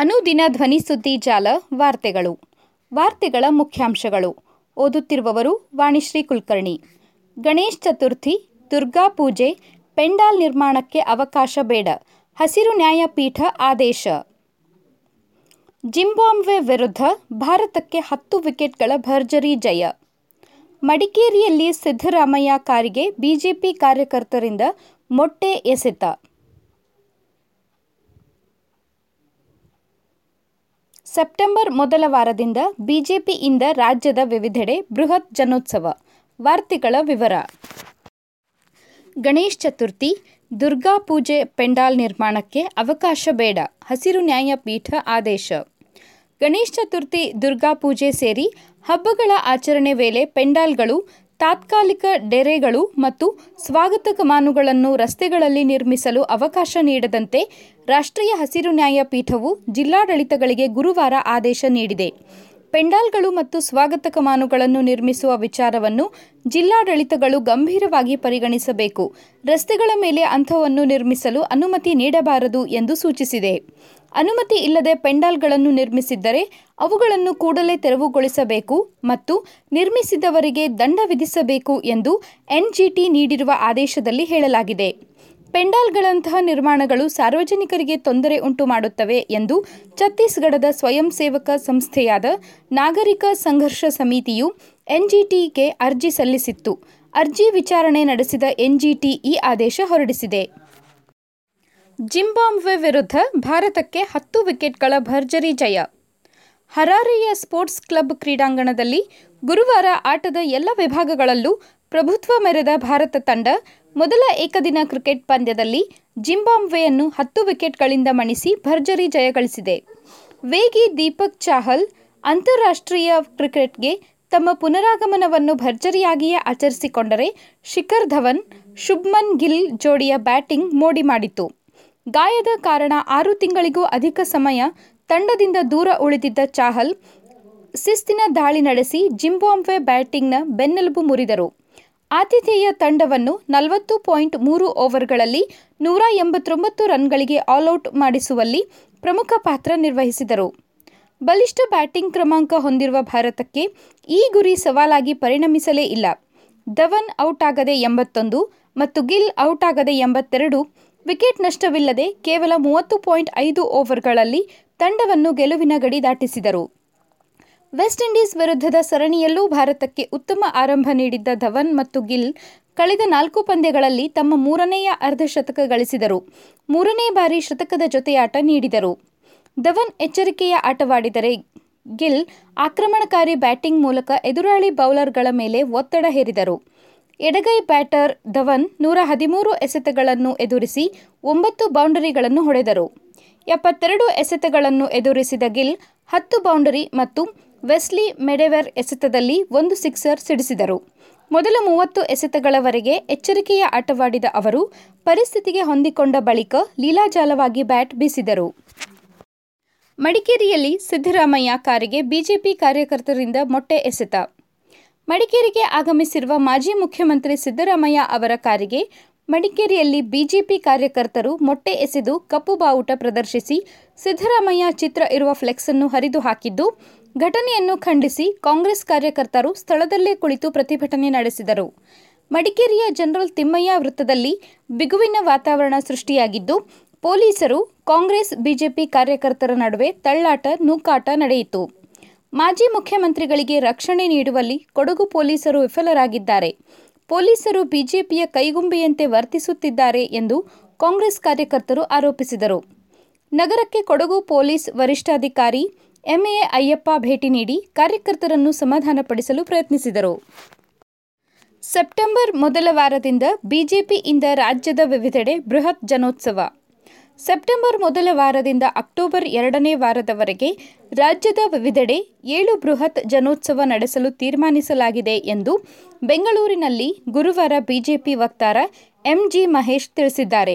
ಅನುದಿನ ಧ್ವನಿ ಸುದ್ದಿ ಜಾಲ ವಾರ್ತೆಗಳು. ವಾರ್ತೆಗಳ ಮುಖ್ಯಾಂಶಗಳು. ಓದುತ್ತಿರುವವರು ವಾಣಿಶ್ರೀ ಕುಲಕರ್ಣಿ. ಗಣೇಶ್ ಚತುರ್ಥಿ, ದುರ್ಗಾ ಪೂಜೆ, ಪೆಂಡಾಲ್ ನಿರ್ಮಾಣಕ್ಕೆ ಅವಕಾಶ ಬೇಡ. ಹಸಿರು ನ್ಯಾಯಪೀಠ ಆದೇಶ. ಜಿಂಬಾಂಬ್ವೆ ವಿರುದ್ಧ ಭಾರತಕ್ಕೆ ಹತ್ತು ವಿಕೆಟ್ಗಳ ಭರ್ಜರಿ ಜಯ. ಮಡಿಕೇರಿಯಲ್ಲಿ ಸಿದ್ದರಾಮಯ್ಯ ಕಾರಿಗೆ ಬಿಜೆಪಿ ಕಾರ್ಯಕರ್ತರಿಂದ ಮೊಟ್ಟೆ ಎಸೆತ. ಸೆಪ್ಟೆಂಬರ್ ಮೊದಲ ವಾರದಿಂದ ಬಿಜೆಪಿಯಿಂದ ರಾಜ್ಯದ ವಿವಿಧೆಡೆ ಬೃಹತ್ ಜನೋತ್ಸವ. ವಾರ್ತೆಗಳ ವಿವರ. ಗಣೇಶ್ ಚತುರ್ಥಿ, ದುರ್ಗಾ ಪೂಜೆ ಪೆಂಡಾಲ್ ನಿರ್ಮಾಣಕ್ಕೆ ಅವಕಾಶ ಬೇಡ, ಹಸಿರು ನ್ಯಾಯಪೀಠ ಆದೇಶ. ಗಣೇಶ್ ಚತುರ್ಥಿ, ದುರ್ಗಾ ಪೂಜೆ ಸೇರಿ ಹಬ್ಬಗಳ ಆಚರಣೆ ವೇಳೆ ಪೆಂಡಾಲ್ಗಳು ತಾತ್ಕಾಲಿಕ ಡೆರೆಗಳು ಮತ್ತು ಸ್ವಾಗತ ಕಮಾನುಗಳನ್ನು ರಸ್ತೆಗಳಲ್ಲಿ ನಿರ್ಮಿಸಲು ಅವಕಾಶ ನೀಡದಂತೆ ರಾಷ್ಟ್ರೀಯ ಹಸಿರು ನ್ಯಾಯಪೀಠವು ಜಿಲ್ಲಾಡಳಿತಗಳಿಗೆ ಗುರುವಾರ ಆದೇಶ ನೀಡಿದೆ. ಪೆಂಡಾಲ್ಗಳು ಮತ್ತು ಸ್ವಾಗತ ಕಮಾನುಗಳನ್ನು ನಿರ್ಮಿಸುವ ವಿಚಾರವನ್ನು ಜಿಲ್ಲಾಡಳಿತಗಳು ಗಂಭೀರವಾಗಿ ಪರಿಗಣಿಸಬೇಕು. ರಸ್ತೆಗಳ ಮೇಲೆ ಅಂಥವನ್ನು ನಿರ್ಮಿಸಲು ಅನುಮತಿ ನೀಡಬಾರದು ಎಂದು ಸೂಚಿಸಿದೆ. ಅನುಮತಿ ಇಲ್ಲದೆ ಪೆಂಡಾಲ್ಗಳನ್ನು ನಿರ್ಮಿಸಿದ್ದರೆ ಅವುಗಳನ್ನು ಕೂಡಲೇ ತೆರವುಗೊಳಿಸಬೇಕು ಮತ್ತು ನಿರ್ಮಿಸಿದವರಿಗೆ ದಂಡ ವಿಧಿಸಬೇಕು ಎಂದು ಎನ್ಜಿಟಿ ನೀಡಿರುವ ಆದೇಶದಲ್ಲಿ ಹೇಳಲಾಗಿದೆ. ಪೆಂಡಾಲ್ಗಳಂತಹ ನಿರ್ಮಾಣಗಳು ಸಾರ್ವಜನಿಕರಿಗೆ ತೊಂದರೆ ಉಂಟು ಮಾಡುತ್ತವೆ ಎಂದು ಛತ್ತೀಸ್ಗಢದ ಸ್ವಯಂ ಸೇವಕ ಸಂಸ್ಥೆಯಾದ ನಾಗರಿಕ ಸಂಘರ್ಷ ಸಮಿತಿಯು ಎನ್ಜಿಟಿಗೆ ಅರ್ಜಿ ಸಲ್ಲಿಸಿತ್ತು. ಅರ್ಜಿ ವಿಚಾರಣೆ ನಡೆಸಿದ ಎನ್ಜಿಟಿ ಈ ಆದೇಶ ಹೊರಡಿಸಿದೆ. ಜಿಂಬಾಬ್ವೆ ವಿರುದ್ಧ ಭಾರತಕ್ಕೆ ಹತ್ತು ವಿಕೆಟ್ಗಳ ಭರ್ಜರಿ ಜಯ. ಹರಾರೆಯ ಸ್ಪೋರ್ಟ್ಸ್ ಕ್ಲಬ್ ಕ್ರೀಡಾಂಗಣದಲ್ಲಿ ಗುರುವಾರ ಆಟದ ಎಲ್ಲ ವಿಭಾಗಗಳಲ್ಲೂ ಪ್ರಭುತ್ವ ಮೆರೆದ ಭಾರತ ತಂಡ ಮೊದಲ ಏಕದಿನ ಕ್ರಿಕೆಟ್ ಪಂದ್ಯದಲ್ಲಿ ಜಿಂಬಾಬ್ವೆಯನ್ನು ಹತ್ತು ವಿಕೆಟ್ಗಳಿಂದ ಮಣಿಸಿ ಭರ್ಜರಿ ಜಯಗಳಿಸಿದೆ ವೇಗಿ ದೀಪಕ್ ಚಾಹಲ್ ಅಂತಾರಾಷ್ಟ್ರೀಯ ಕ್ರಿಕೆಟ್ಗೆ ತಮ್ಮ ಪುನರಾಗಮನವನ್ನು ಭರ್ಜರಿಯಾಗಿಯೇ ಆಚರಿಸಿಕೊಂಡರೆ ಶಿಖರ್ ಧವನ್, ಶುಭ್ಮನ್ ಗಿಲ್ ಜೋಡಿಯ ಬ್ಯಾಟಿಂಗ್ ಮೋಡಿ ಮಾಡಿತು. ಗಾಯದ ಕಾರಣ ಆರು ತಿಂಗಳಿಗೂ ಅಧಿಕ ಸಮಯ ತಂಡದಿಂದ ದೂರ ಉಳಿದಿದ್ದ ಚಾಹಲ್ ಶಿಸ್ತಿನ ದಾಳಿ ನಡೆಸಿ ಜಿಂಬಾಂಬ್ವೆ ಬ್ಯಾಟಿಂಗ್ನ ಬೆನ್ನೆಲುಬು ಮುರಿದರು. ಆತಿಥೇಯ ತಂಡವನ್ನು ನಲವತ್ತು ಪಾಯಿಂಟ್ ಮೂರು ಓವರ್ಗಳಲ್ಲಿ ನೂರ ಎಂಬತ್ತೊಂಬತ್ತು ರನ್ಗಳಿಗೆ ಆಲ್ಔಟ್ ಮಾಡಿಸುವಲ್ಲಿ ಪ್ರಮುಖ ಪಾತ್ರ ನಿರ್ವಹಿಸಿದರು. ಬಲಿಷ್ಠ ಬ್ಯಾಟಿಂಗ್ ಕ್ರಮಾಂಕ ಹೊಂದಿರುವ ಭಾರತಕ್ಕೆ ಈ ಗುರಿ ಸವಾಲಾಗಿ ಪರಿಣಮಿಸಲೇ ಇಲ್ಲ. ಧವನ್ ಔಟ್ ಆಗದೆ ಎಂಬತ್ತೊಂದು ಮತ್ತು ಗಿಲ್ ಔಟ್ ಆಗದೆ ಎಂಬತ್ತೆರಡು ವಿಕೆಟ್ ನಷ್ಟವಿಲ್ಲದೆ ಕೇವಲ ಮೂವತ್ತು ಪಾಯಿಂಟ್ ಐದು ಓವರ್ಗಳಲ್ಲಿ ತಂಡವನ್ನು ಗೆಲುವಿನ ಗಡಿ ದಾಟಿಸಿದರು. ವೆಸ್ಟ್ ಇಂಡೀಸ್ ವಿರುದ್ಧದ ಸರಣಿಯಲ್ಲೂ ಭಾರತಕ್ಕೆ ಉತ್ತಮ ಆರಂಭ ನೀಡಿದ್ದ ಧವನ್ ಮತ್ತು ಗಿಲ್ ಕಳೆದ ನಾಲ್ಕು ಪಂದ್ಯಗಳಲ್ಲಿ ತಮ್ಮ ಮೂರನೆಯ ಅರ್ಧಶತಕ ಗಳಿಸಿದರು. ಮೂರನೇ ಬಾರಿ ಶತಕದ ಜೊತೆಯಾಟ ನೀಡಿದರು. ಧವನ್ ಎಚ್ಚರಿಕೆಯ ಆಟವಾಡಿದರೆ ಗಿಲ್ ಆಕ್ರಮಣಕಾರಿ ಬ್ಯಾಟಿಂಗ್ ಮೂಲಕ ಎದುರಾಳಿ ಬೌಲರ್ಗಳ ಮೇಲೆ ಒತ್ತಡ ಹೇರಿದರು. ಎಡಗೈ ಬ್ಯಾಟರ್ ಧವನ್ ನೂರ ಹದಿಮೂರು ಎಸೆತಗಳನ್ನು ಎದುರಿಸಿ ಒಂಬತ್ತು ಬೌಂಡರಿಗಳನ್ನು ಹೊಡೆದರು. ಎಪ್ಪತ್ತೆರಡು ಎಸೆತಗಳನ್ನು ಎದುರಿಸಿದ ಗಿಲ್ ಹತ್ತು ಬೌಂಡರಿ ಮತ್ತು ವೆಸ್ಲಿ ಮೆಡೆವೆರ್ ಎಸೆತದಲ್ಲಿ ಒಂದು ಸಿಕ್ಸರ್ ಸಿಡಿಸಿದರು. ಮೊದಲ ಮೂವತ್ತು ಎಸೆತಗಳವರೆಗೆ ಎಚ್ಚರಿಕೆಯ ಆಟವಾಡಿದ ಅವರು ಪರಿಸ್ಥಿತಿಗೆ ಹೊಂದಿಕೊಂಡ ಬಳಿಕ ಲೀಲಾಜಾಲವಾಗಿ ಬ್ಯಾಟ್ ಬೀಸಿದರು. ಮಡಿಕೇರಿಯಲ್ಲಿ ಸಿದ್ದರಾಮಯ್ಯ ಕಾರಿಗೆ ಬಿಜೆಪಿ ಕಾರ್ಯಕರ್ತರಿಂದ ಮೊಟ್ಟೆ ಎಸೆತ. ಮಡಿಕೇರಿಗೆ ಆಗಮಿಸಿರುವ ಮಾಜಿ ಮುಖ್ಯಮಂತ್ರಿ ಸಿದ್ದರಾಮಯ್ಯ ಅವರ ಕಾರಿಗೆ ಮಡಿಕೇರಿಯಲ್ಲಿ ಬಿಜೆಪಿ ಕಾರ್ಯಕರ್ತರು ಮೊಟ್ಟೆ ಎಸೆದು ಕಪ್ಪು ಬಾವುಟ ಪ್ರದರ್ಶಿಸಿ ಸಿದ್ದರಾಮಯ್ಯ ಚಿತ್ರ ಇರುವ ಫ್ಲೆಕ್ಸ್ ಅನ್ನು ಹರಿದು ಹಾಕಿದ್ದು, ಘಟನೆಯನ್ನು ಖಂಡಿಸಿ ಕಾಂಗ್ರೆಸ್ ಕಾರ್ಯಕರ್ತರು ಸ್ಥಳದಲ್ಲೇ ಕುಳಿತು ಪ್ರತಿಭಟನೆ ನಡೆಸಿದರು. ಮಡಿಕೇರಿಯ ಜನರಲ್ ತಿಮ್ಮಯ್ಯ ವೃತ್ತದಲ್ಲಿ ಬಿಗುವಿನ ವಾತಾವರಣ ಸೃಷ್ಟಿಯಾಗಿದ್ದು, ಪೊಲೀಸರು ಕಾಂಗ್ರೆಸ್, ಬಿಜೆಪಿ ಕಾರ್ಯಕರ್ತರ ನಡುವೆ ತಳ್ಳಾಟ, ನೂಕಾಟ ನಡೆಯಿತು. ಮಾಜಿ ಮುಖ್ಯಮಂತ್ರಿಗಳಿಗೆ ರಕ್ಷಣೆ ನೀಡುವಲ್ಲಿ ಕೊಡಗು ಪೊಲೀಸರು ವಿಫಲರಾಗಿದ್ದಾರೆ. ಪೊಲೀಸರು ಬಿಜೆಪಿಯ ಕೈಗುಂಬೆಯಂತೆ ವರ್ತಿಸುತ್ತಿದ್ದಾರೆ ಎಂದು ಕಾಂಗ್ರೆಸ್ ಕಾರ್ಯಕರ್ತರು ಆರೋಪಿಸಿದರು. ನಗರಕ್ಕೆ ಕೊಡಗು ಪೊಲೀಸ್ ವರಿಷ್ಠಾಧಿಕಾರಿ ಎಂಎ ಅಯ್ಯಪ್ಪ ಭೇಟಿ ನೀಡಿ ಕಾರ್ಯಕರ್ತರನ್ನು ಸಮಾಧಾನಪಡಿಸಲು ಪ್ರಯತ್ನಿಸಿದರು. ಸೆಪ್ಟೆಂಬರ್ ಮೊದಲ ವಾರದಿಂದ ಬಿಜೆಪಿಯಿಂದ ರಾಜ್ಯದ ವಿವಿಧೆಡೆ ಬೃಹತ್ ಜನೋತ್ಸವ. ಸೆಪ್ಟೆಂಬರ್ ಮೊದಲ ವಾರದಿಂದ ಅಕ್ಟೋಬರ್ ಎರಡನೇ ವಾರದವರೆಗೆ ರಾಜ್ಯದ ವಿವಿಧೆಡೆ ಏಳು ಬೃಹತ್ ಜನೋತ್ಸವ ನಡೆಸಲು ತೀರ್ಮಾನಿಸಲಾಗಿದೆ ಎಂದು ಬೆಂಗಳೂರಿನಲ್ಲಿ ಗುರುವಾರ ಬಿಜೆಪಿ ವಕ್ತಾರ ಎಂಜಿ ಮಹೇಶ್ ತಿಳಿಸಿದ್ದಾರೆ.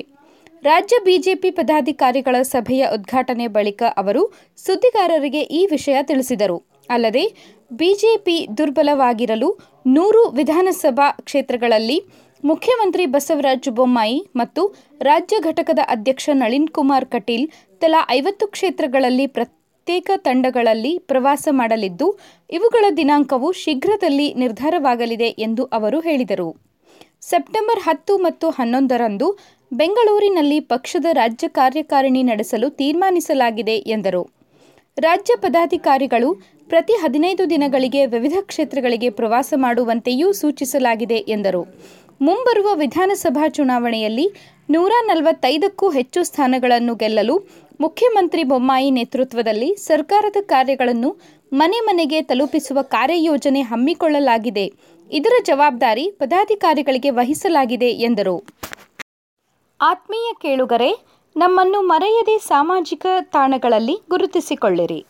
ರಾಜ್ಯ ಬಿಜೆಪಿ ಪದಾಧಿಕಾರಿಗಳ ಸಭೆಯ ಉದ್ಘಾಟನೆ ಬಳಿಕ ಅವರು ಸುದ್ದಿಗಾರರಿಗೆ ಈ ವಿಷಯ ತಿಳಿಸಿದರು. ಅಲ್ಲದೆ, ಬಿಜೆಪಿ ದುರ್ಬಲವಾಗಿರಲು ನೂರು ವಿಧಾನಸಭಾ ಕ್ಷೇತ್ರಗಳಲ್ಲಿ ಮುಖ್ಯಮಂತ್ರಿ ಬಸವರಾಜ ಬೊಮ್ಮಾಯಿ ಮತ್ತು ರಾಜ್ಯ ಘಟಕದ ಅಧ್ಯಕ್ಷ ನಳಿನ್ ಕುಮಾರ್ ಕಟೀಲ್ ತಲಾ ಐವತ್ತು ಕ್ಷೇತ್ರಗಳಲ್ಲಿ ಪ್ರತ್ಯೇಕ ತಂಡಗಳಲ್ಲಿ ಪ್ರವಾಸ ಮಾಡಲಿದ್ದು, ಇವುಗಳ ದಿನಾಂಕವು ಶೀಘ್ರದಲ್ಲಿ ನಿರ್ಧಾರವಾಗಲಿದೆ ಎಂದು ಅವರು ಹೇಳಿದರು. ಸೆಪ್ಟೆಂಬರ್ ಹತ್ತು ಮತ್ತು ಹನ್ನೊಂದರಂದು ಬೆಂಗಳೂರಿನಲ್ಲಿ ಪಕ್ಷದ ರಾಜ್ಯ ಕಾರ್ಯಕಾರಿಣಿ ನಡೆಸಲು ತೀರ್ಮಾನಿಸಲಾಗಿದೆ ಎಂದರು. ರಾಜ್ಯ ಪದಾಧಿಕಾರಿಗಳು ಪ್ರತಿ ಹದಿನೈದು ದಿನಗಳಿಗೆ ವಿವಿಧ ಕ್ಷೇತ್ರಗಳಿಗೆ ಪ್ರವಾಸ ಮಾಡುವಂತೆಯೂ ಸೂಚಿಸಲಾಗಿದೆ ಎಂದರು. ಮುಂಬರುವ ವಿಧಾನಸಭಾ ಚುನಾವಣೆಯಲ್ಲಿ ನೂರ ನಲವತ್ತೈದಕ್ಕೂ ಹೆಚ್ಚು ಸ್ಥಾನಗಳನ್ನು ಗೆಲ್ಲಲು ಮುಖ್ಯಮಂತ್ರಿ ಬೊಮ್ಮಾಯಿ ನೇತೃತ್ವದಲ್ಲಿ ಸರ್ಕಾರದ ಕಾರ್ಯಗಳನ್ನು ಮನೆ ಮನೆಗೆ ತಲುಪಿಸುವ ಕಾರ್ಯಯೋಜನೆ ಹಮ್ಮಿಕೊಳ್ಳಲಾಗಿದೆ. ಇದರ ಜವಾಬ್ದಾರಿ ಪದಾಧಿಕಾರಿಗಳಿಗೆ ವಹಿಸಲಾಗಿದೆ ಎಂದರು. ಆತ್ಮೀಯ ಕೇಳುಗರೆ, ನಮ್ಮನ್ನು ಮರೆಯದೆ ಸಾಮಾಜಿಕ ತಾಣಗಳಲ್ಲಿ ಗುರುತಿಸಿಕೊಳ್ಳಿರಿ.